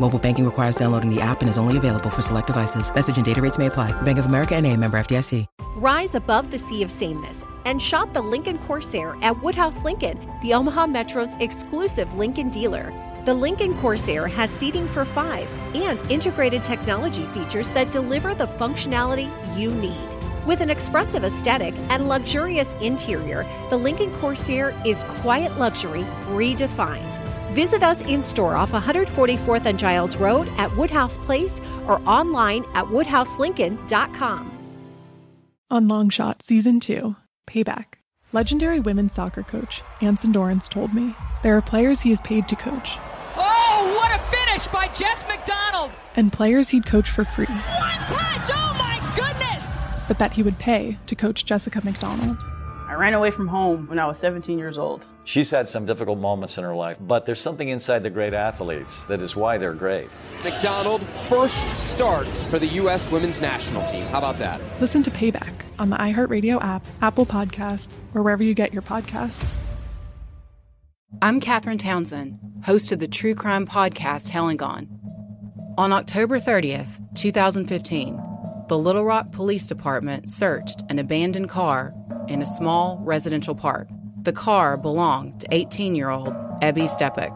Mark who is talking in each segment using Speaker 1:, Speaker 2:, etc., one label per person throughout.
Speaker 1: Mobile banking requires downloading the app and is only available for select devices. Message and data rates may apply. Bank of America and a member FDIC.
Speaker 2: Rise above the sea of sameness and shop the Lincoln Corsair at Woodhouse Lincoln, the Omaha Metro's exclusive Lincoln dealer. The Lincoln Corsair has seating for five and integrated technology features that deliver the functionality you need. With an expressive aesthetic and luxurious interior, the Lincoln Corsair is quiet luxury redefined. Visit us in store off 144th and Giles Road at Woodhouse Place or online at woodhouselincoln.com.
Speaker 3: On Longshot Season 2, Payback, legendary women's soccer coach Anson Dorrance told me there are players he is paid to coach.
Speaker 4: Oh, what a finish by Jess McDonald!
Speaker 3: And players he'd coach for free.
Speaker 4: One touch! My goodness!
Speaker 3: But that he would pay to coach Jessica McDonald.
Speaker 5: I ran away from home when I was 17 years old.
Speaker 6: She's had some difficult moments in her life, but there's something inside the great athletes that is why they're great.
Speaker 7: McDonald, first start for the U.S. women's national team. How about that?
Speaker 3: Listen to Payback on the iHeartRadio app, Apple Podcasts, or wherever you get your podcasts.
Speaker 8: I'm Katherine Townsend, host of the true crime podcast Hell and Gone. On October 30th, 2015, the Little Rock Police Department searched an abandoned car in a small residential park. The car belonged to 18 year old Ebby Steppach.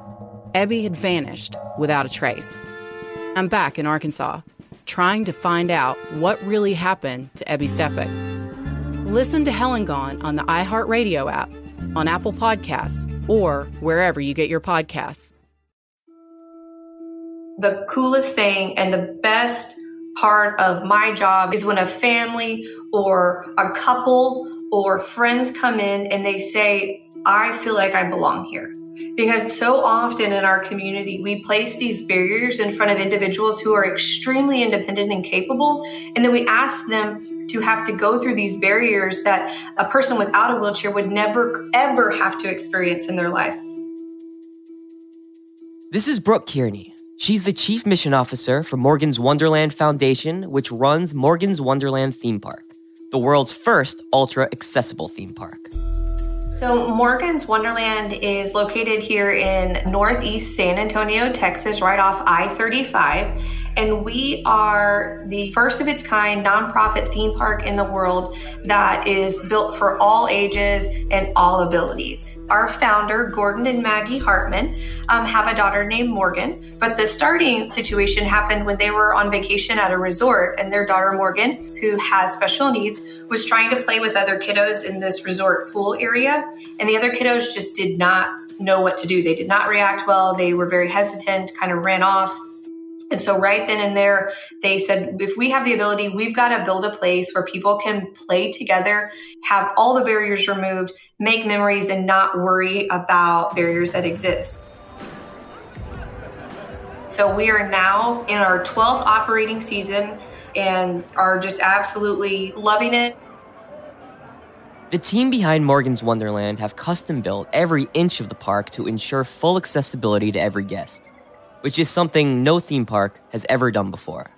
Speaker 8: Ebby had vanished without a trace. I'm back in Arkansas, trying to find out what really happened to Ebby Steppach. Listen to Hell and Gone on the iHeartRadio app, on Apple Podcasts, or wherever you get your podcasts.
Speaker 9: The coolest thing and the best part of my job is when a family or a couple or friends come in and they say, I feel like I belong here. Because so often in our community, we place these barriers in front of individuals who are extremely independent and capable. And then we ask them to have to go through these barriers that a person without a wheelchair would never, ever have to experience in their life.
Speaker 10: This is Brooke Kearney. She's the Chief Mission Officer for Morgan's Wonderland Foundation, which runs Morgan's Wonderland Theme Park, the world's first ultra accessible theme park.
Speaker 9: So, Morgan's Wonderland is located here in Northeast San Antonio, Texas, right off I 35. And we are the first of its kind nonprofit theme park in the world that is built for all ages and all abilities. Our founder, Gordon and Maggie Hartman, um, have a daughter named Morgan, but the starting situation happened when they were on vacation at a resort, and their daughter, Morgan, who has special needs, was trying to play with other kiddos in this resort pool area, and the other kiddos just did not know what to do. They did not react well, they were very hesitant, kind of ran off. And so, right then and there, they said, if we have the ability, we've got to build a place where people can play together, have all the barriers removed, make memories, and not worry about barriers that exist. So, we are now in our 12th operating season and are just absolutely loving it.
Speaker 10: The team behind Morgan's Wonderland have custom built every inch of the park to ensure full accessibility to every guest which is something no theme park has ever done before.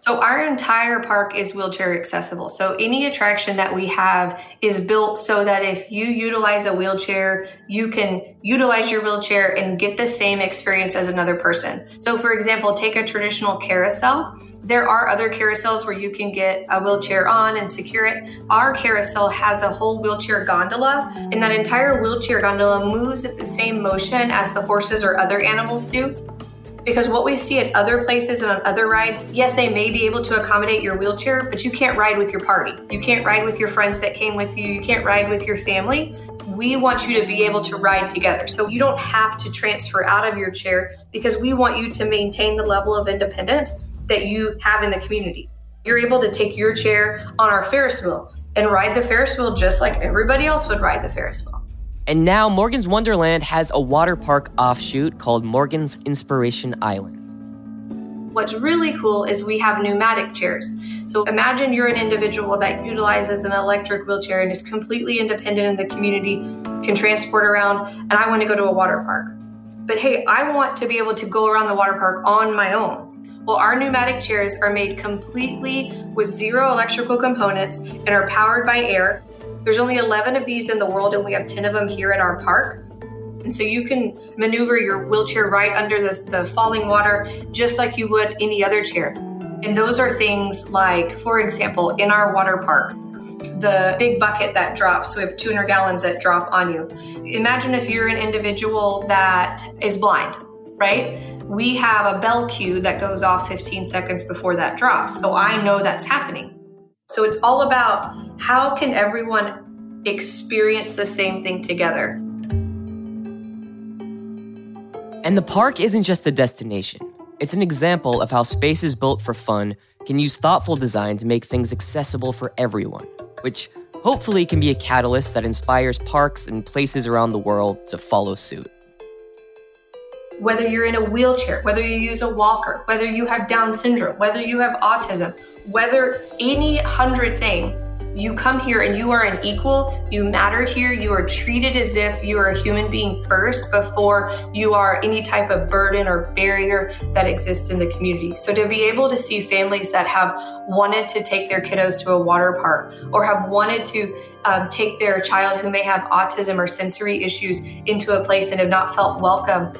Speaker 9: So, our entire park is wheelchair accessible. So, any attraction that we have is built so that if you utilize a wheelchair, you can utilize your wheelchair and get the same experience as another person. So, for example, take a traditional carousel. There are other carousels where you can get a wheelchair on and secure it. Our carousel has a whole wheelchair gondola, and that entire wheelchair gondola moves at the same motion as the horses or other animals do. Because what we see at other places and on other rides, yes, they may be able to accommodate your wheelchair, but you can't ride with your party. You can't ride with your friends that came with you. You can't ride with your family. we want you to be able to ride together. So you don't have to transfer out of your chair because we want you to maintain the level of independence that you have in the community. You're able to take your chair on our Ferris wheel and ride the Ferris wheel just like everybody else would ride the Ferris wheel.
Speaker 10: And now Morgan's Wonderland has a water park offshoot called Morgan's Inspiration Island.
Speaker 9: What's really cool is we have pneumatic chairs. So imagine you're an individual that utilizes an electric wheelchair and is completely independent in the community, can transport around, and I want to go to a water park. But hey, I want to be able to go around the water park on my own. Well, our pneumatic chairs are made completely with zero electrical components and are powered by air. There's only 11 of these in the world, and we have 10 of them here at our park. And so you can maneuver your wheelchair right under the, the falling water just like you would any other chair. And those are things like, for example, in our water park, the big bucket that drops. We have 200 gallons that drop on you. Imagine if you're an individual that is blind, right? We have a bell cue that goes off 15 seconds before that drops. So I know that's happening. So it's all about how can everyone experience the same thing together.
Speaker 10: And the park isn't just a destination. It's an example of how spaces built for fun can use thoughtful design to make things accessible for everyone, which hopefully can be a catalyst that inspires parks and places around the world to follow suit.
Speaker 9: Whether you're in a wheelchair, whether you use a walker, whether you have Down syndrome, whether you have autism, whether any hundred thing you come here and you are an equal, you matter here, you are treated as if you are a human being first before you are any type of burden or barrier that exists in the community. So to be able to see families that have wanted to take their kiddos to a water park or have wanted to um, take their child who may have autism or sensory issues into a place and have not felt welcome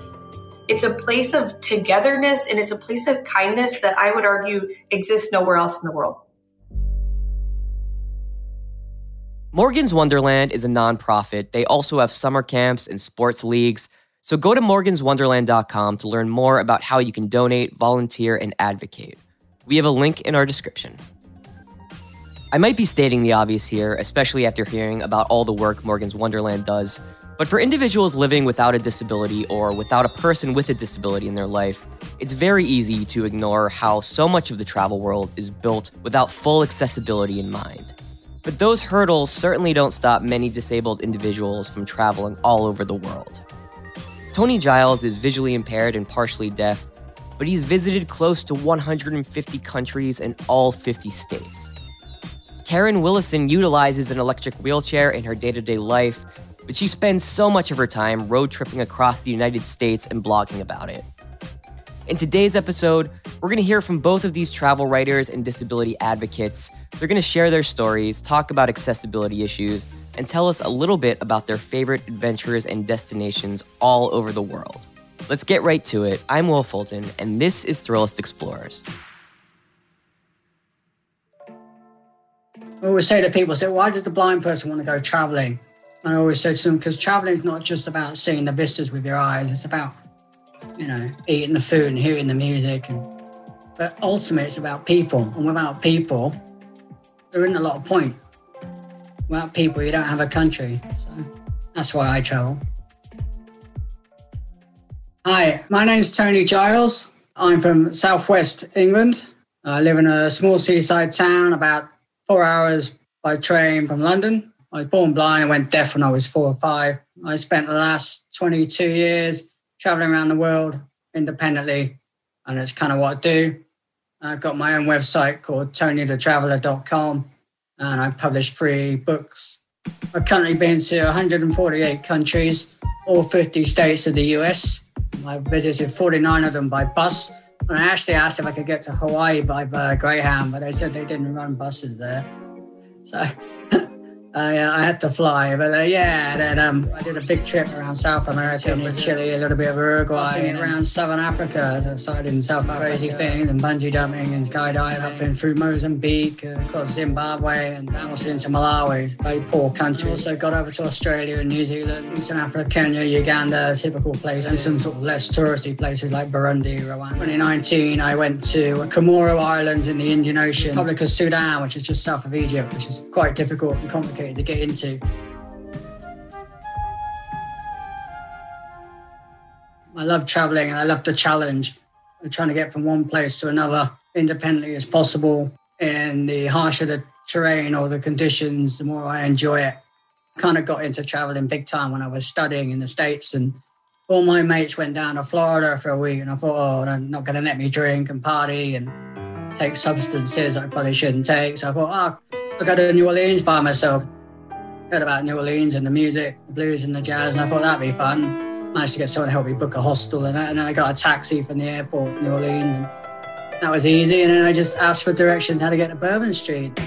Speaker 9: it's a place of togetherness and it's a place of kindness that I would argue exists nowhere else in the world.
Speaker 10: Morgan's Wonderland is a nonprofit. They also have summer camps and sports leagues. So go to morganswonderland.com to learn more about how you can donate, volunteer, and advocate. We have a link in our description. I might be stating the obvious here, especially after hearing about all the work Morgan's Wonderland does, but for individuals living without a disability or without a person with a disability in their life, it's very easy to ignore how so much of the travel world is built without full accessibility in mind. But those hurdles certainly don't stop many disabled individuals from traveling all over the world. Tony Giles is visually impaired and partially deaf, but he's visited close to 150 countries and all 50 states. Karen Willison utilizes an electric wheelchair in her day to day life, but she spends so much of her time road tripping across the United States and blogging about it. In today's episode, we're going to hear from both of these travel writers and disability advocates. They're going to share their stories, talk about accessibility issues, and tell us a little bit about their favorite adventures and destinations all over the world. Let's get right to it. I'm Will Fulton, and this is Thrillist Explorers.
Speaker 11: I always say to people, say, why does the blind person want to go traveling? I always say to them, because traveling is not just about seeing the vistas with your eyes, it's about you know, eating the food and hearing the music. And, but ultimately, it's about people. And without people, there isn't a lot of point. Without people, you don't have a country. So that's why I travel. Hi, my name's Tony Giles. I'm from southwest England. I live in a small seaside town about four hours by train from London. I was born blind and went deaf when I was four or five. I spent the last 22 years traveling around the world independently, and it's kind of what I do. I've got my own website called tonythetraveller.com, and I publish free books. I've currently been to 148 countries, all 50 states of the US. I visited 49 of them by bus. And I actually asked if I could get to Hawaii by, by Greyhound, but they said they didn't run buses there. So uh, I had to fly, but uh, yeah, then um, I did a big trip around South America with Chile, a little bit of Uruguay, and around Southern Africa. I started in South crazy things, and bungee jumping and skydiving, up in through Mozambique, uh, across Zimbabwe, and down also into Malawi, very poor country. Also got over to Australia and New Zealand, Eastern Africa, Kenya, Uganda, typical places, and some sort of less touristy places like Burundi, Rwanda. 2019, I went to Comoro Islands in the Indian Ocean, Republic of Sudan, which is just south of Egypt, which is quite difficult and complicated complicated to get into. I love traveling and I love the challenge of trying to get from one place to another independently as possible. And the harsher the terrain or the conditions, the more I enjoy it. Kind of got into traveling big time when I was studying in the States and all my mates went down to Florida for a week and I thought, oh, they're not going to let me drink and party and take substances I probably shouldn't take. So I thought, oh, I'll go to New Orleans by myself. Heard about New Orleans and the music, the blues and the jazz, and I thought that'd be fun. Managed to get someone to help me book a hostel and, and then I got a taxi from the airport, New Orleans. And that was easy. And then I just asked for directions how to get to Bourbon Street.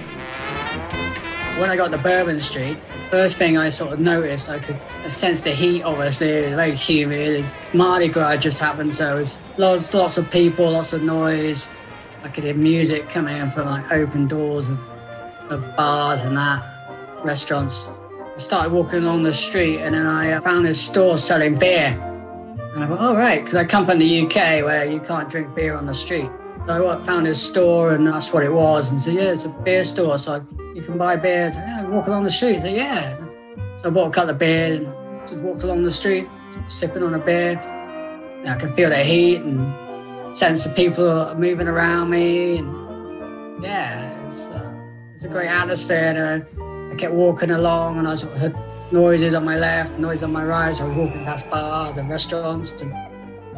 Speaker 11: When I got to Bourbon Street, first thing I sort of noticed, I could sense the heat, obviously. It was very humid. Mardi Gras just happened, so it was lots, lots of people, lots of noise. I could hear music coming in from like open doors of, of bars and that, restaurants. I started walking along the street and then I found this store selling beer. And I thought, oh, right, because I come from the UK where you can't drink beer on the street. So I found this store and that's what it was. And said, yeah, it's a beer store. So you can buy beer. So, yeah, walk along the street. So, yeah. So I bought a couple of beers and just walked along the street, sipping on a beer. And I can feel the heat and sense the people moving around me. And yeah, it's, uh, a great atmosphere. And uh, I kept walking along and I sort of heard noises on my left, noises on my right. So I was walking past bars and restaurants. And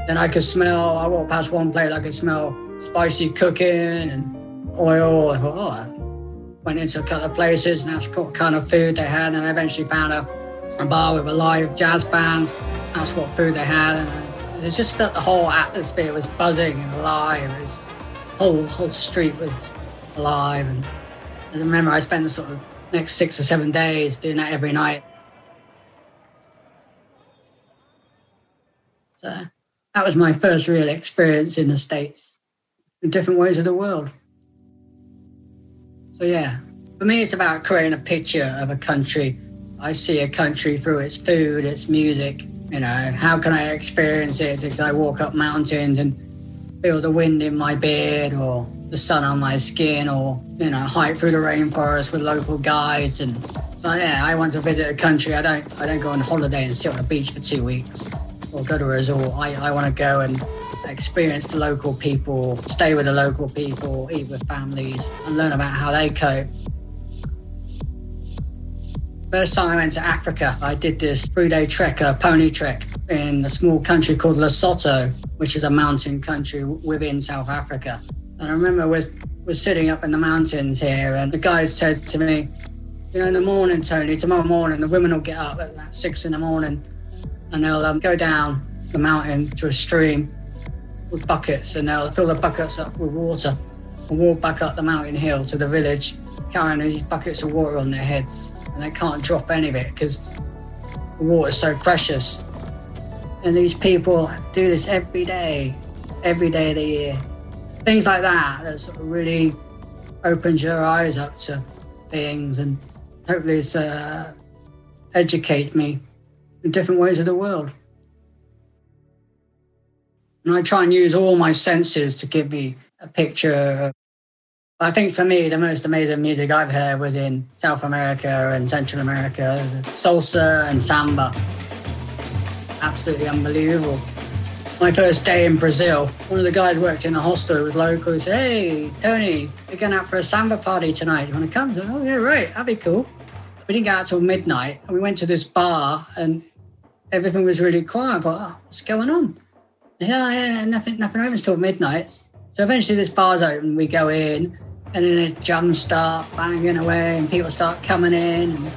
Speaker 11: then I could smell, I walked past one place, I could smell spicy cooking and oil. I thought, oh, went into a couple of places and asked what kind of food they had, and I eventually found a, a bar with a live jazz band. Asked what food they had, and uh, it just felt the whole atmosphere was buzzing and alive. It was, whole whole street was alive, and I remember I spent the sort of next six or seven days doing that every night. So that was my first real experience in the States, in different ways of the world. So, yeah, for me, it's about creating a picture of a country. I see a country through its food, its music. You know, how can I experience it? If I walk up mountains and feel the wind in my beard or the sun on my skin or, you know, hike through the rainforest with local guides. And so, yeah, I want to visit a country. I don't, I don't go on holiday and sit on a beach for two weeks or go to a resort. I, I want to go and experience the local people, stay with the local people, eat with families, and learn about how they cope. First time I went to Africa, I did this three day trek, a pony trek, in a small country called Lesotho, which is a mountain country within South Africa. And I remember we're, we're sitting up in the mountains here, and the guys said to me, You know, in the morning, Tony, tomorrow morning, the women will get up at about six in the morning and they'll um, go down the mountain to a stream with buckets and they'll fill the buckets up with water and walk back up the mountain hill to the village carrying these buckets of water on their heads and they can't drop any of it because the water is so precious. And these people do this every day, every day of the year. Things like that that sort of really opens your eyes up to things and hopefully it's uh, educate me in different ways of the world. And I try and use all my senses to give me a picture. I think for me, the most amazing music I've heard was in South America and Central America, salsa and samba. Absolutely unbelievable. My first day in Brazil, one of the guys worked in the hostel, was local. He said, Hey, Tony, we're going out for a samba party tonight. You want to come? I said, Oh, yeah, right, that'd be cool. We didn't get out till midnight. And we went to this bar and everything was really quiet. I thought, oh, what's going on? Yeah, oh, yeah, nothing, nothing opens till midnight. So eventually this bar's open, we go in, and then the drums start banging away, and people start coming in, and,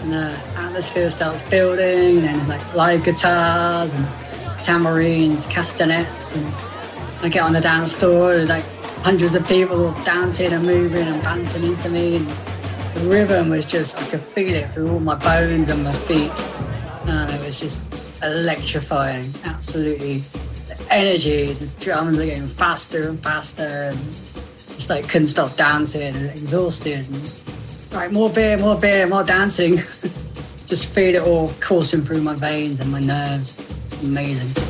Speaker 11: and the atmosphere starts building, and like live guitars and tamarines, castanets, and I get on the dance floor, there's like hundreds of people dancing and moving and bouncing into me, and the rhythm was just, I could feel it through all my bones and my feet and it was just electrifying. Absolutely, the energy, the drums were getting faster and faster, and just like couldn't stop dancing and exhausted. And, right, more beer, more beer, more dancing. just feel it all coursing through my veins and my nerves. Amazing.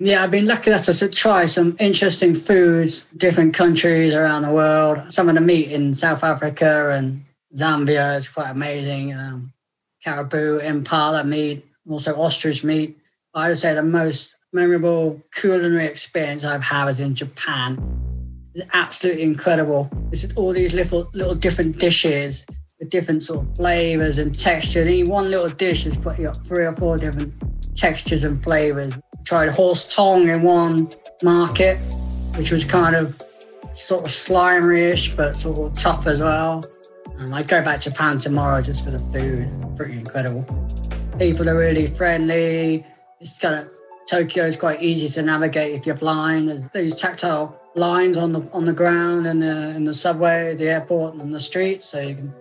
Speaker 11: Yeah, I've been lucky enough to try some interesting foods, different countries around the world. Some of the meat in South Africa and Zambia is quite amazing. Um, caribou, impala meat, also ostrich meat. I would say the most memorable culinary experience I've had was in Japan. It's absolutely incredible. It's all these little little different dishes with different sort of flavors and textures. And one little dish has put you up three or four different textures and flavors. tried horse tongue in one market, which was kind of sort of slimy-ish, but sort of tough as well. And I'd go back to Japan tomorrow just for the food. Pretty incredible. People are really friendly. It's kind of Tokyo is quite easy to navigate if you're blind. There's these tactile lines on the on the ground and the in the subway, the airport, and on the streets, so you can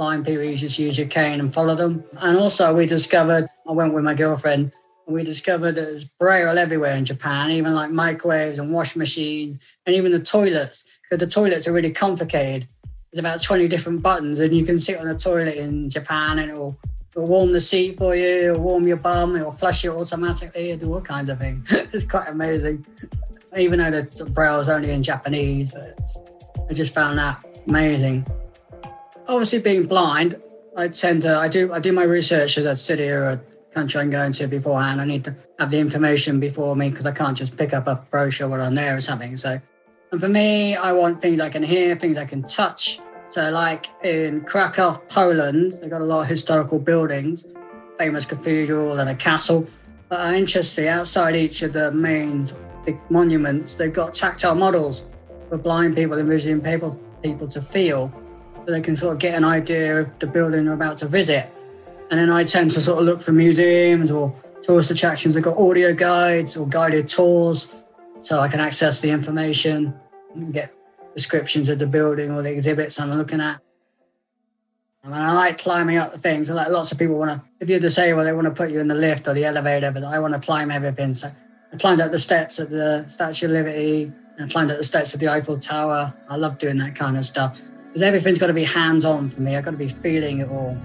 Speaker 11: blind people you just use your cane and follow them. And also, we discovered I went with my girlfriend and we discovered that there's braille everywhere in Japan, even like microwaves and wash machines, and even the toilets, because the toilets are really complicated. There's about 20 different buttons, and you can sit on a toilet in Japan and it'll, it'll warm the seat for you, it'll warm your bum, it'll flush it automatically, it'll do all kinds of things. it's quite amazing. Even though the braille is only in Japanese, but I just found that amazing. Obviously, being blind, I tend to I do I do my research as a city or a country I'm going to beforehand. I need to have the information before me because I can't just pick up a brochure while I'm there or something. So, and for me, I want things I can hear, things I can touch. So, like in Krakow, Poland, they've got a lot of historical buildings, famous cathedral and a castle. But uh, interestingly, outside each of the main big monuments, they've got tactile models for blind people and visually impaired people to feel, they can sort of get an idea of the building they're about to visit. And then I tend to sort of look for museums or tourist attractions that got audio guides or guided tours so I can access the information and get descriptions of the building or the exhibits I'm looking at. I mean, I like climbing up things. Like lots of people want to, if you're disabled, they want to put you in the lift or the elevator, but I want to climb everything. So I climbed up the steps at the Statue of Liberty and climbed up the steps of the Eiffel Tower. I love doing that kind of stuff because everything's got to be hands on for me. I've got to be feeling it all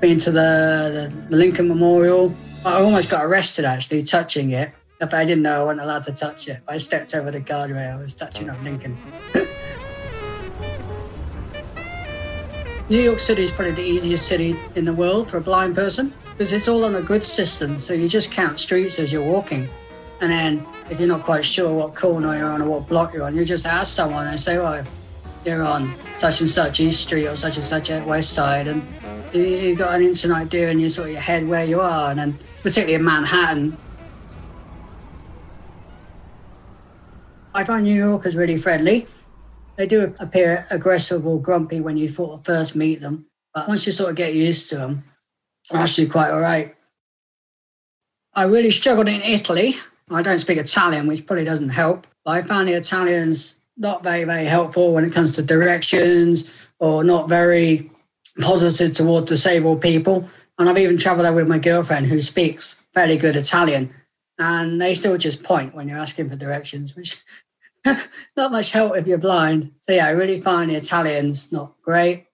Speaker 11: been to the, the, the Lincoln Memorial. I almost got arrested actually touching it. But I didn't know I wasn't allowed to touch it. I stepped over the guardrail. I was touching up Lincoln. New York City is probably the easiest city in the world for a blind person because it's all on a grid system. So you just count streets as you're walking. And then if you're not quite sure what corner you're on or what block you're on, you just ask someone and say, well, you're on such and such East Street or such and such West Side. And you have got an instant idea in your sort of your head where you are, and then particularly in Manhattan. I find New Yorkers really friendly. They do appear aggressive or grumpy when you first meet them, but once you sort of get used to them, they're actually quite all right. I really struggled in Italy. I don't speak Italian, which probably doesn't help. But I found the Italians not very, very helpful when it comes to directions or not very positive toward disabled people. And I've even traveled there with my girlfriend who speaks fairly good Italian. And they still just point when you're asking for directions, which not much help if you're blind. So yeah, I really find the Italians not great.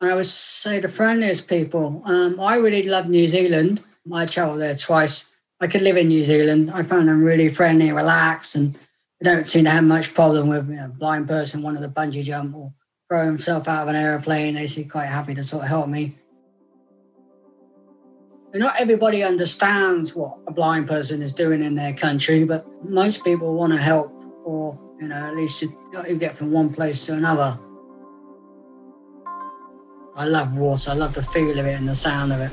Speaker 11: And I would say the friendliest people. Um, I really love New Zealand. I traveled there twice. I could live in New Zealand. I found them really friendly, relaxed, and don't seem to have much problem with you know, a blind person wanting to bungee jump or throw himself out of an aeroplane. They seem quite happy to sort of help me. But not everybody understands what a blind person is doing in their country, but most people want to help, or you know, at least you get from one place to another. I love water. I love the feel of it and the sound of it.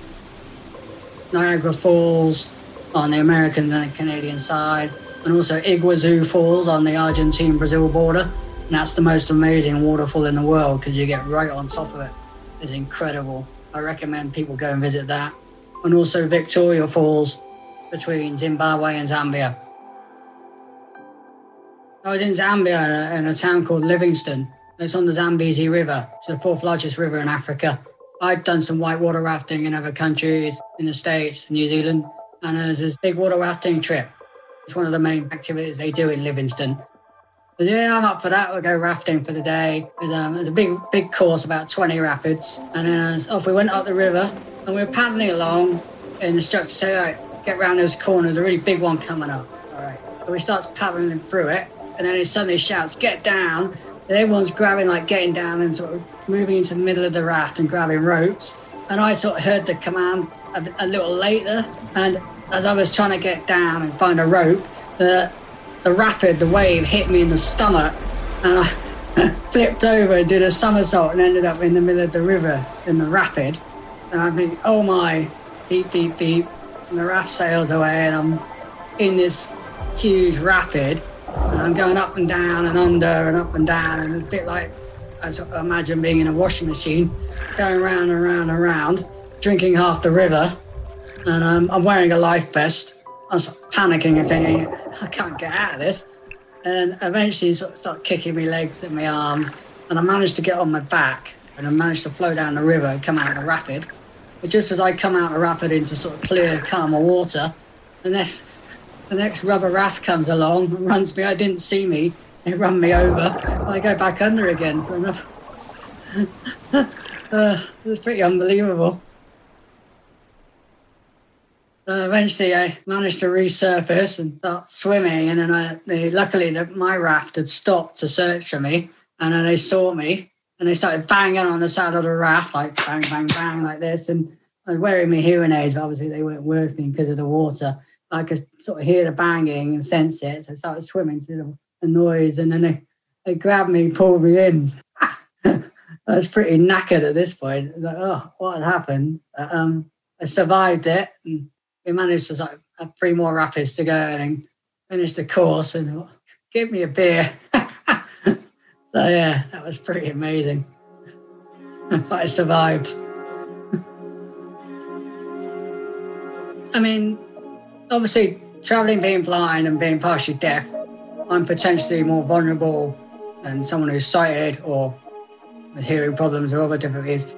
Speaker 11: Niagara Falls on the American and Canadian side, and also Iguazu Falls on the Argentine-Brazil border. And that's the most amazing waterfall in the world because you get right on top of it. It's incredible. I recommend people go and visit that. And also Victoria Falls between Zimbabwe and Zambia. I was in Zambia in a, town called Livingstone. It's on the Zambezi River. It's the fourth largest river in Africa. I'd done some whitewater rafting in other countries, in the States, New Zealand, and there's this big water rafting trip. It's one of the main activities they do in Livingstone yeah, I'm up for that. We'll go rafting for the day. There's, um, there's a big, big course, about 20 rapids. And then uh, off we went up the river and we were paddling along. And the instructor said, all right, get round those corners, a really big one coming up. All right. So we start paddling through it. And then he suddenly shouts, get down. And everyone's grabbing, like getting down and sort of moving into the middle of the raft and grabbing ropes. And I sort of heard the command, a, a little later, and as I was trying to get down and find a rope, the the rapid, the wave hit me in the stomach, and I flipped over and did a somersault and ended up in the middle of the river in the rapid. And I think, oh my, beep beep beep, and the raft sails away, and I'm in this huge rapid, and I'm going up and down and under and up and down, and it's a bit like as I imagine being in a washing machine, going round and round and round, drinking half the river, and um, I'm wearing a life vest. I was panicking and thinking, I can't get out of this. And eventually, sort of start kicking my legs and my arms, and I managed to get on my back, and I managed to flow down the river and come out of the rapid. But just as I come out of the rapid into sort of clear, calmer water, the next, the next rubber raft comes along, and runs me. I didn't see me. It run me over. I go back under again for uh, it was pretty unbelievable. Uh, eventually, I managed to resurface and start swimming, and then I, they, luckily the, my raft had stopped to search for me, and then they saw me, and they started banging on the side of the raft, like bang, bang, bang, like this, and I was wearing my hearing aids. Obviously, they weren't working because of the water. I could sort of hear the banging and sense it, so I started swimming to the, noise, and then they, they grabbed me, pulled me in. I was pretty knackered at this point. like, oh, what had happened? Um, I survived it. And, we managed to sort of have three more rapids to go and finish the course and give me a beer. so yeah, that was pretty amazing. but I survived. I mean, obviously, traveling, being blind, and being partially deaf, I'm potentially more vulnerable than someone who's sighted or with hearing problems or other difficulties.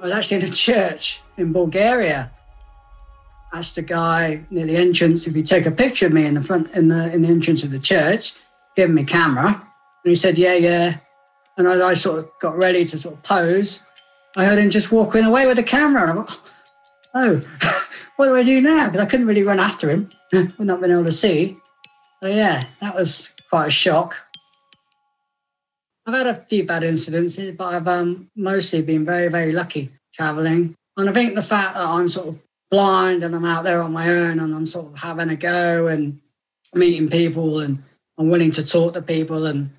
Speaker 11: I was actually in a church in Bulgaria. Asked a guy near the entrance if he'd take a picture of me in the front in the in the entrance of the church, give a camera. And he said, Yeah, yeah. And as I sort of got ready to sort of pose, I heard him just walking away with the camera. And I thought, oh, oh, what do I do now? Because I couldn't really run after him. We've not been able to see. So yeah, that was quite a shock. I've had a few bad incidents, but I've um, mostly been very, very lucky traveling. And I think the fact that I'm sort of blind and I'm out there on my own and I'm sort of having a go and meeting people and I'm willing to talk to people and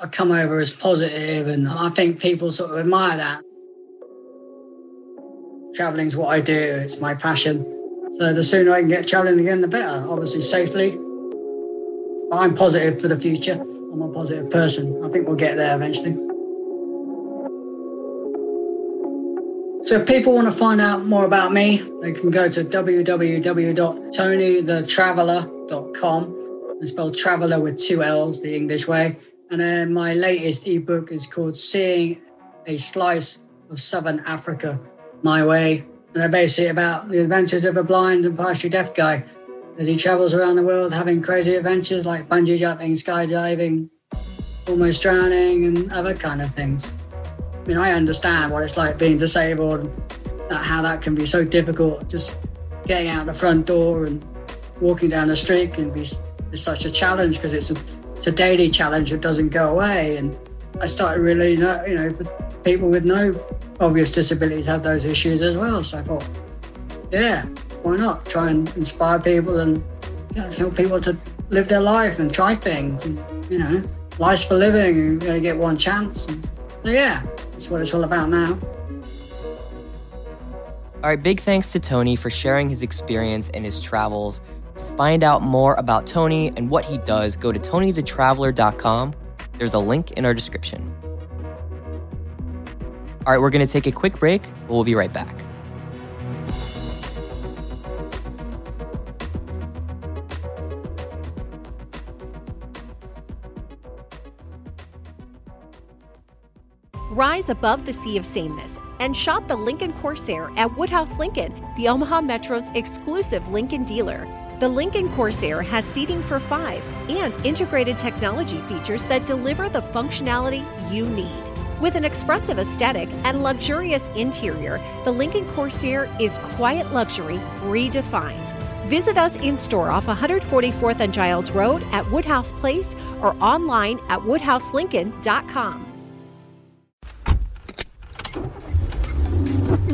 Speaker 11: I, come over as positive and I think people sort of admire that. Traveling is what I do, it's my passion. So the sooner I can get traveling again, the better, obviously safely. I'm positive for the future. I'm a positive person. I think we'll get there eventually. So if people want to find out more about me, they can go to www.tonythetraveller.com and spell traveller with two L's the English way. And then my latest ebook is called Seeing a Slice of Southern Africa My Way. And they're basically about the adventures of a blind and partially deaf guy as he travels around the world having crazy adventures like bungee jumping, skydiving, almost drowning, and other kind of things. I mean, I understand what it's like being disabled, that how that can be so difficult. Just getting out the front door and walking down the street can be such a challenge because it's a, it's a daily challenge that doesn't go away. And I started really, you know, people with no obvious disabilities have those issues as well. So I thought, yeah, why not try and inspire people and you know, help people to live their life and try things. And, you know, life's for living. You only get one chance. And, so yeah, that's what it's all about now.
Speaker 10: All right, big thanks to Tony for sharing his experience and his travels. To find out more about Tony and what he does, go to tonythetraveller.com. There's a link in our description. All right, we're going to take a quick break, but we'll be right back.
Speaker 2: Rise above the sea of sameness and shop the Lincoln Corsair at Woodhouse Lincoln, the Omaha Metro's exclusive Lincoln dealer. The Lincoln Corsair has seating for five and integrated technology features that deliver the functionality you need. With an expressive aesthetic and luxurious interior, the Lincoln Corsair is quiet luxury redefined. Visit us in store off 144th and Giles Road at Woodhouse Place or online at woodhouselincoln.com.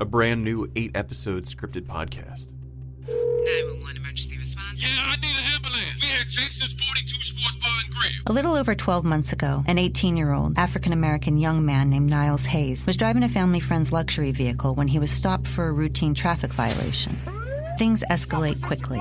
Speaker 12: a brand new eight episode scripted podcast.
Speaker 13: 911 emergency response.
Speaker 14: Yeah, I need an ambulance. We had Jason's 42 Sports Bar and Grill.
Speaker 13: A little over 12 months ago, an 18 year old African American young man named Niles Hayes was driving a family friend's luxury vehicle when he was stopped for a routine traffic violation. Things escalate quickly.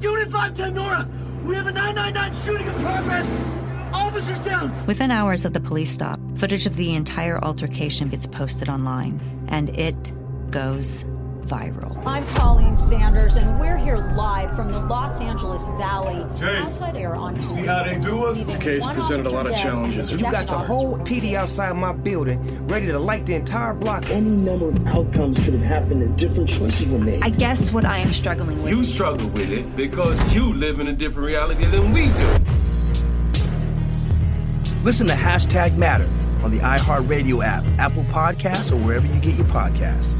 Speaker 15: Unit 510 Nora! We have a 999 shooting in progress! Officers down!
Speaker 13: Within hours of the police stop, footage of the entire altercation gets posted online, and it goes viral.
Speaker 16: I'm Colleen Sanders, and we're here live from the Los Angeles Valley
Speaker 14: James,
Speaker 16: outside air on.
Speaker 14: You see how they do us?
Speaker 15: This case presented a lot of challenges.
Speaker 17: You got the whole PD outside my building, ready to light the entire block.
Speaker 18: Any number of outcomes could have happened and different choices were made.
Speaker 13: I guess what I am struggling with.
Speaker 14: You struggle with it because you live in a different reality than we do.
Speaker 17: Listen to Hashtag Matter on the iHeartRadio app, Apple Podcasts, or wherever you get your podcasts.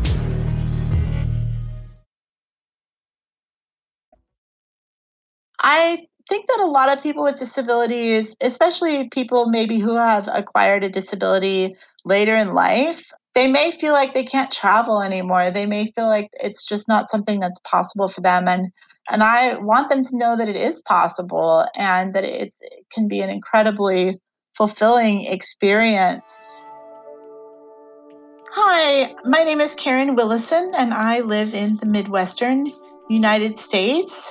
Speaker 19: I think that a lot of people with disabilities, especially people maybe who have acquired a disability later in life, they may feel like they can't travel anymore. They may feel like it's just not something that's possible for them. And and I want them to know that it is possible and that it can be an incredibly fulfilling experience. Hi, my name is Karen Willison, and I live in the Midwestern United States.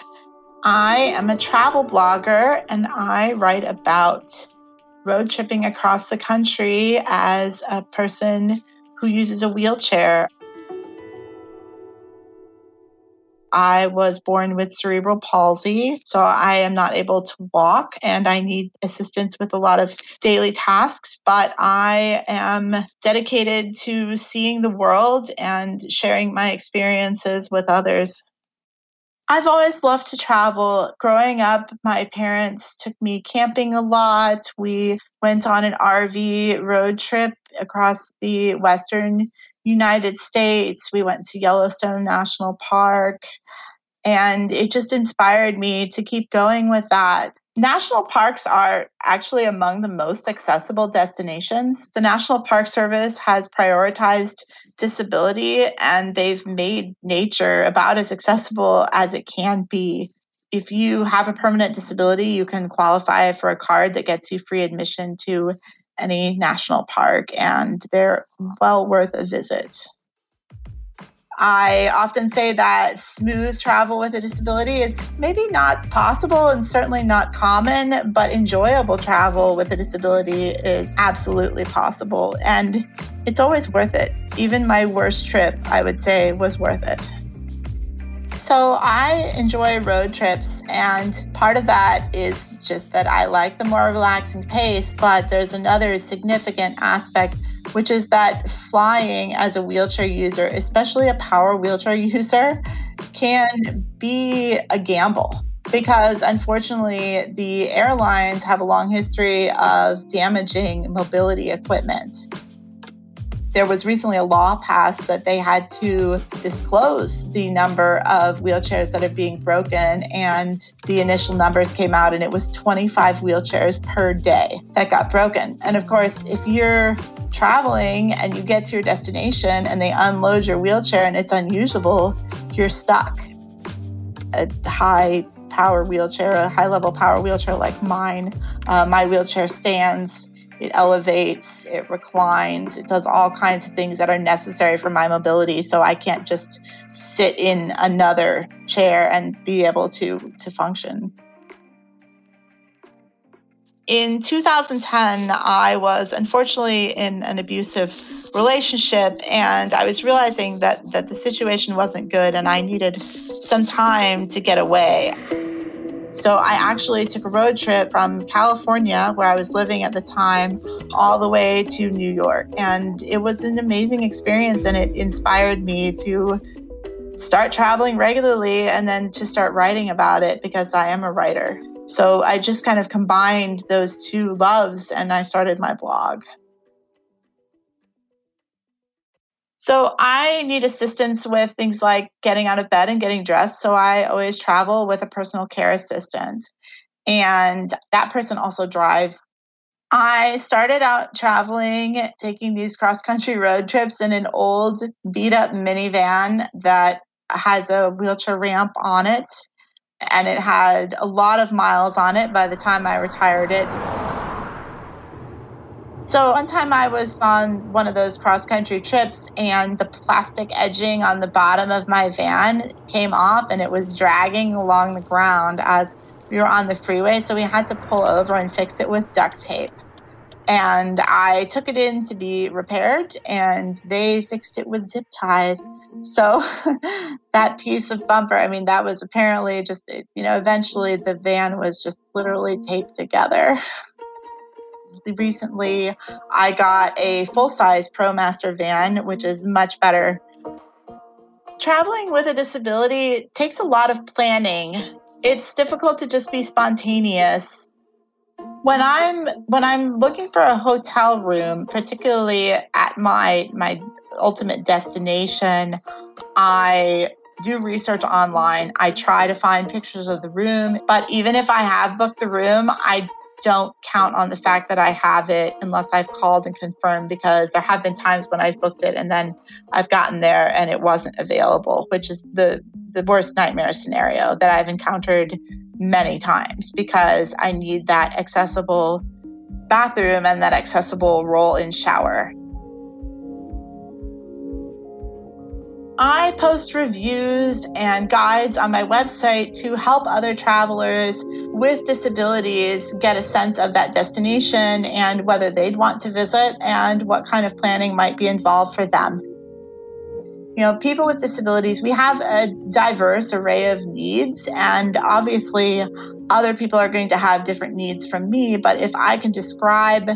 Speaker 19: I am a travel blogger and I write about road tripping across the country as a person who uses a wheelchair. I was born with cerebral palsy, so I am not able to walk and I need assistance with a lot of daily tasks. But I am dedicated to seeing the world and sharing my experiences with others. I've always loved to travel. Growing up, my parents took me camping a lot. We went on an RV road trip across the western United States. We went to Yellowstone National Park, and it just inspired me to keep going with that. National parks are actually among the most accessible destinations. The National Park Service has prioritized disability and they've made nature about as accessible as it can be. If you have a permanent disability, you can qualify for a card that gets you free admission to any national park, and they're well worth a visit. I often say that smooth travel with a disability is maybe not possible and certainly not common, but enjoyable travel with a disability is absolutely possible. And it's always worth it. Even my worst trip, I would say, was worth it. So I enjoy road trips, and part of that is just that I like the more relaxing pace, but there's another significant aspect which is that flying as a wheelchair user, especially a power wheelchair user, can be a gamble because unfortunately the airlines have a long history of damaging mobility equipment. There was recently a law passed that they had to disclose the number of wheelchairs that are being broken, and the initial numbers came out, and it was 25 wheelchairs per day that got broken. And of course, if you're traveling and you get to your destination and they unload your wheelchair and it's unusable, you're stuck. A high power wheelchair, a high level power wheelchair like mine, uh, my wheelchair stands it elevates, it reclines, it does all kinds of things that are necessary for my mobility. So I can't just sit in another chair and be able to to function. In 2010, I was unfortunately in an abusive relationship, and I was realizing that, that the situation wasn't good and I needed some time to get away. So I actually took a road trip from California, where I was living at the time, all the way to New York. And it was an amazing experience and it inspired me to start traveling regularly and then to start writing about it because I am a writer. So I just kind of combined those two loves and I started my blog. So I need assistance with things like getting out of bed and getting dressed. So I always travel with a personal care assistant. And that person also drives. I started out traveling, taking these cross country road trips in an old beat up minivan that has a wheelchair ramp on it. And it had a lot of miles on it by the time I retired it. So one time I was on one of those cross country trips and the plastic edging on the bottom of my van came off and it was dragging along the ground as we were on the freeway. So we had to pull over and fix it with duct tape. And I took it in to be repaired and they fixed it with zip ties. So that piece of bumper, I mean, that was apparently just, you know, eventually the van was just literally taped together. recently I got a full size ProMaster van, which is much better. Traveling with a disability takes a lot of planning. It's difficult to just be spontaneous. When I'm when I'm looking for a hotel room, particularly at my my ultimate destination, I do research online. I try to find pictures of the room, but even if I have booked the room, I don't count on the fact that I have it unless I've called and confirmed because there have been times when I've booked it and then I've gotten there and it wasn't available, which is the the worst nightmare scenario that I've encountered many times because I need that accessible bathroom and that accessible roll-in shower. I post reviews and guides on my website to help other travelers with disabilities get a sense of that destination and whether they'd want to visit and what kind of planning might be involved for them. You know, people with disabilities, we have a diverse array of needs, and obviously, other people are going to have different needs from me. But if I can describe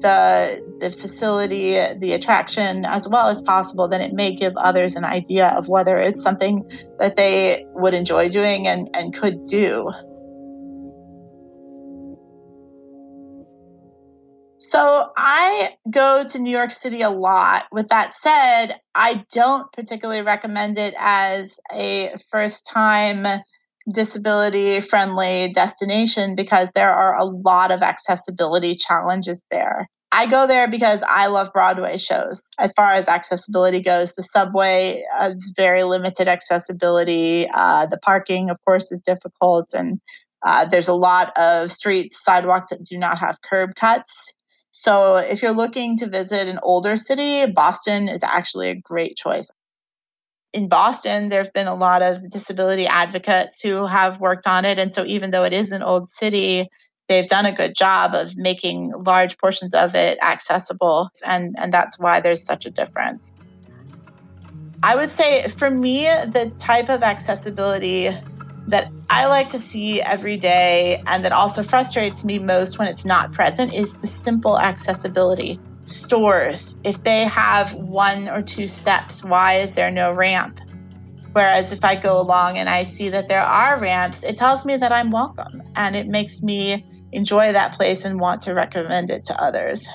Speaker 19: the the facility, the attraction as well as possible, then it may give others an idea of whether it's something that they would enjoy doing and, and could do. So I go to New York City a lot. With that said, I don't particularly recommend it as a first time disability friendly destination because there are a lot of accessibility challenges there. I go there because I love Broadway shows. As far as accessibility goes, the subway has very limited accessibility. Uh, the parking, of course, is difficult, and uh, there's a lot of streets, sidewalks that do not have curb cuts. So, if you're looking to visit an older city, Boston is actually a great choice in Boston, there have been a lot of disability advocates who have worked on it. And so, even though it is an old city, they've done a good job of making large portions of it accessible. And, and that's why there's such a difference. I would say for me, the type of accessibility that I like to see every day and that also frustrates me most when it's not present is the simple accessibility stores, if they have one or two steps, why is there no ramp? Whereas if I go along and I see that there are ramps, it tells me that I'm welcome and it makes me enjoy that place and want to recommend it to others.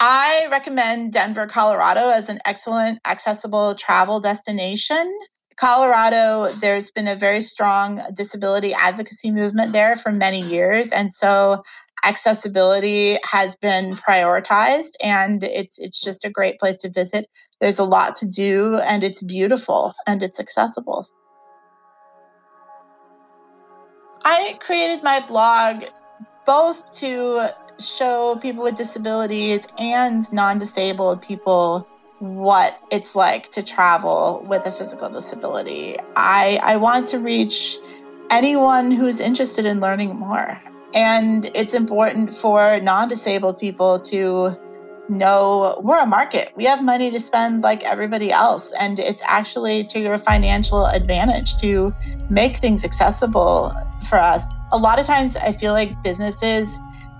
Speaker 19: I recommend Denver, Colorado as an excellent accessible travel destination. Colorado, there's been a very strong disability advocacy movement there for many years. And so accessibility has been prioritized and it's it's just a great place to visit. There's a lot to do and it's beautiful and it's accessible. I created my blog both to show people with disabilities and non-disabled people what it's like to travel with a physical disability. I I want to reach anyone who's interested in learning more. And it's important for non disabled people to know we're a market. We have money to spend like everybody else. And it's actually to your financial advantage to make things accessible for us. A lot of times I feel like businesses,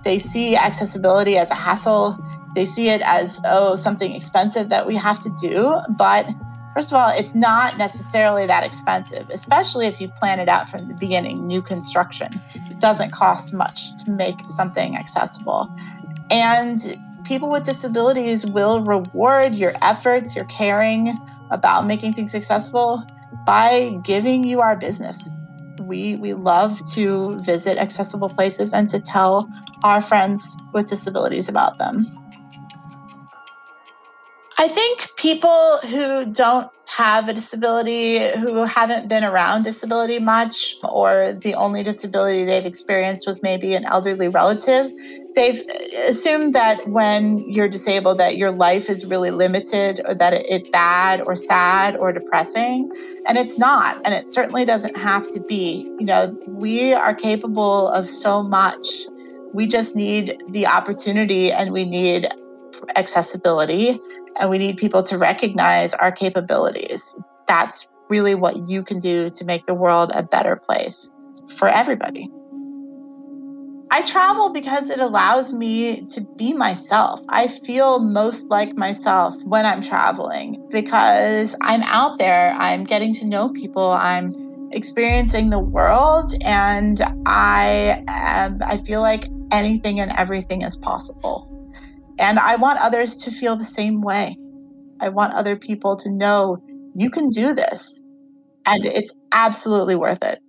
Speaker 19: they see accessibility as a hassle. They see it as, oh, something expensive that we have to do. But first of all, it's not necessarily that expensive, especially if you plan it out from the beginning, new construction. It doesn't cost much to make something accessible. And people with disabilities will reward your efforts, your caring about making things accessible by giving you our business. We, we love to visit accessible places and to tell our friends with disabilities about them. I think people who don't have a disability, who haven't been around disability much, or the only disability they've experienced was maybe an elderly relative, they've assumed that when you're disabled that your life is really limited or that it's bad or sad or depressing and it's not and it certainly doesn't have to be. You know we are capable of so much. We just need the opportunity and we need accessibility and we need people to recognize our capabilities. That's really what you can do to make the world a better place for everybody. I travel because it allows me to be myself. I feel most like myself when I'm traveling because I'm out there, I'm getting to know people, I'm experiencing the world, and I am, I feel like anything and everything is possible. And I want others to feel the same way. I want other people to know you can do this. And it's absolutely worth it.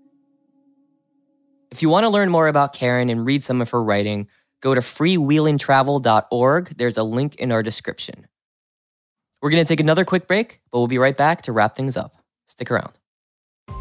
Speaker 10: If you want to learn more about Karen and read some of her writing, go to freewheelingtravel.org. There's a link in our description. We're going to take another quick break, but we'll be right back to wrap things up. Stick around.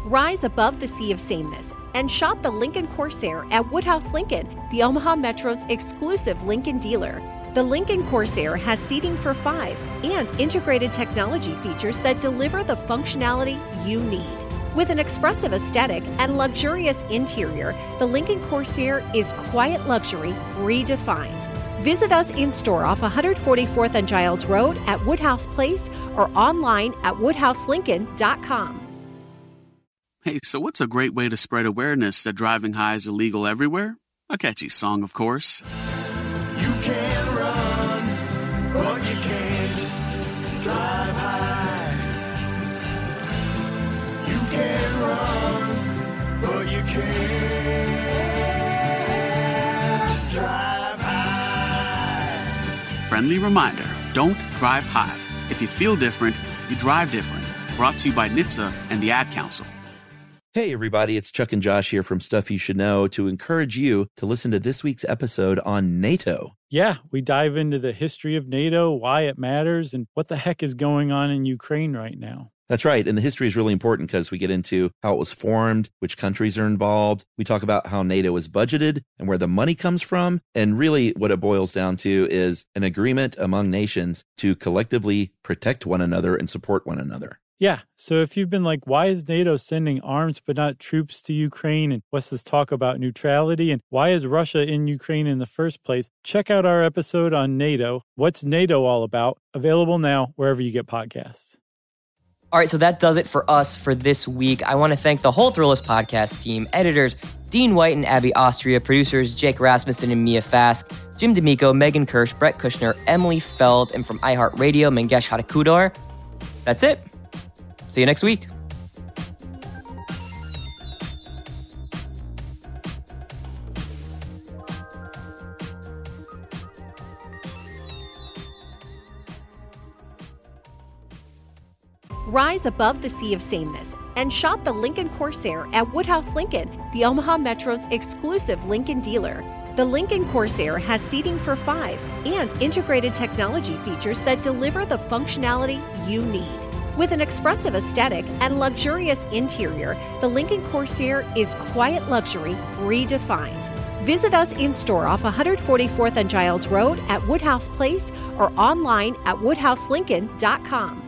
Speaker 2: Rise above the sea of sameness and shop the Lincoln Corsair at Woodhouse Lincoln, the Omaha Metro's exclusive Lincoln dealer. The Lincoln Corsair has seating for five and integrated technology features that deliver the functionality you need. With an expressive aesthetic and luxurious interior, the Lincoln Corsair is quiet luxury redefined. Visit us in store off 144th and Giles Road at Woodhouse Place or online at woodhouselincoln.com.
Speaker 20: Hey, so what's a great way to spread awareness that driving high is illegal everywhere? A catchy song, of course.
Speaker 15: You can
Speaker 20: Friendly reminder don't drive high. If you feel different, you drive different. Brought to you by NHTSA and the Ad Council.
Speaker 21: Hey, everybody, it's Chuck and Josh here from Stuff You Should Know to encourage you to listen to this week's episode on NATO.
Speaker 22: Yeah, we dive into the history of NATO, why it matters, and what the heck is going on in Ukraine right now.
Speaker 21: That's right. And the history is really important because we get into how it was formed, which countries are involved. We talk about how NATO is budgeted and where the money comes from. And really, what it boils down to is an agreement among nations to collectively protect one another and support one another.
Speaker 22: Yeah. So if you've been like, why is NATO sending arms but not troops to Ukraine? And what's this talk about neutrality? And why is Russia in Ukraine in the first place? Check out our episode on NATO. What's NATO all about? Available now wherever you get podcasts.
Speaker 10: All right, so that does it for us for this week. I want to thank the whole Thrillist podcast team, editors Dean White and Abby Austria, producers Jake Rasmussen and Mia Fask, Jim D'Amico, Megan Kirsch, Brett Kushner, Emily Feld, and from iHeartRadio, Mangesh Hattikudur. That's it. See you next week.
Speaker 2: Rise above the sea of sameness and shop the Lincoln Corsair at Woodhouse Lincoln, the Omaha Metro's exclusive Lincoln dealer. The Lincoln Corsair has seating for five and integrated technology features that deliver the functionality you need. With an expressive aesthetic and luxurious interior, the Lincoln Corsair is quiet luxury redefined. Visit us in store off 144th and Giles Road at Woodhouse Place or online at woodhouselincoln.com.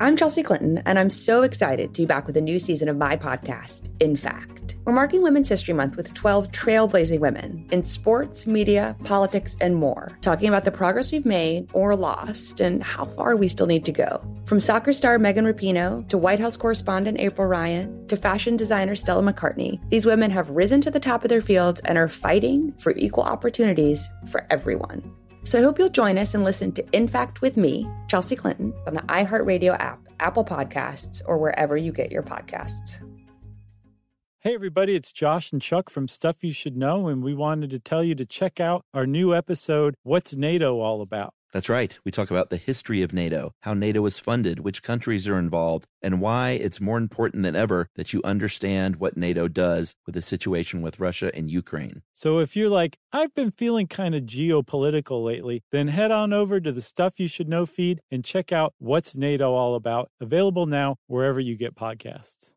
Speaker 23: I'm Chelsea Clinton, and I'm so excited to be back with a new season of my podcast, In Fact. We're marking Women's History Month with 12 trailblazing women in sports, media, politics, and more, talking about the progress we've made or lost and how far we still need to go. From soccer star Megan Rapinoe to White House correspondent April Ryan to fashion designer Stella McCartney, these women have risen to the top of their fields and are fighting for equal opportunities for everyone. So I hope you'll join us and listen to In Fact with me, Chelsea Clinton, on the iHeartRadio app, Apple Podcasts, or wherever you get your podcasts.
Speaker 22: Hey, everybody, it's Josh and Chuck from Stuff You Should Know, and we wanted to tell you to check out our new episode, What's NATO All About?
Speaker 21: That's right. We talk about the history of NATO, how NATO is funded, which countries are involved, and why it's more important than ever that you understand what NATO does with the situation with Russia and Ukraine.
Speaker 22: So if you're like, I've been feeling kind of geopolitical lately, then head on over to the Stuff You Should Know feed and check out What's NATO All About, available now wherever you get podcasts.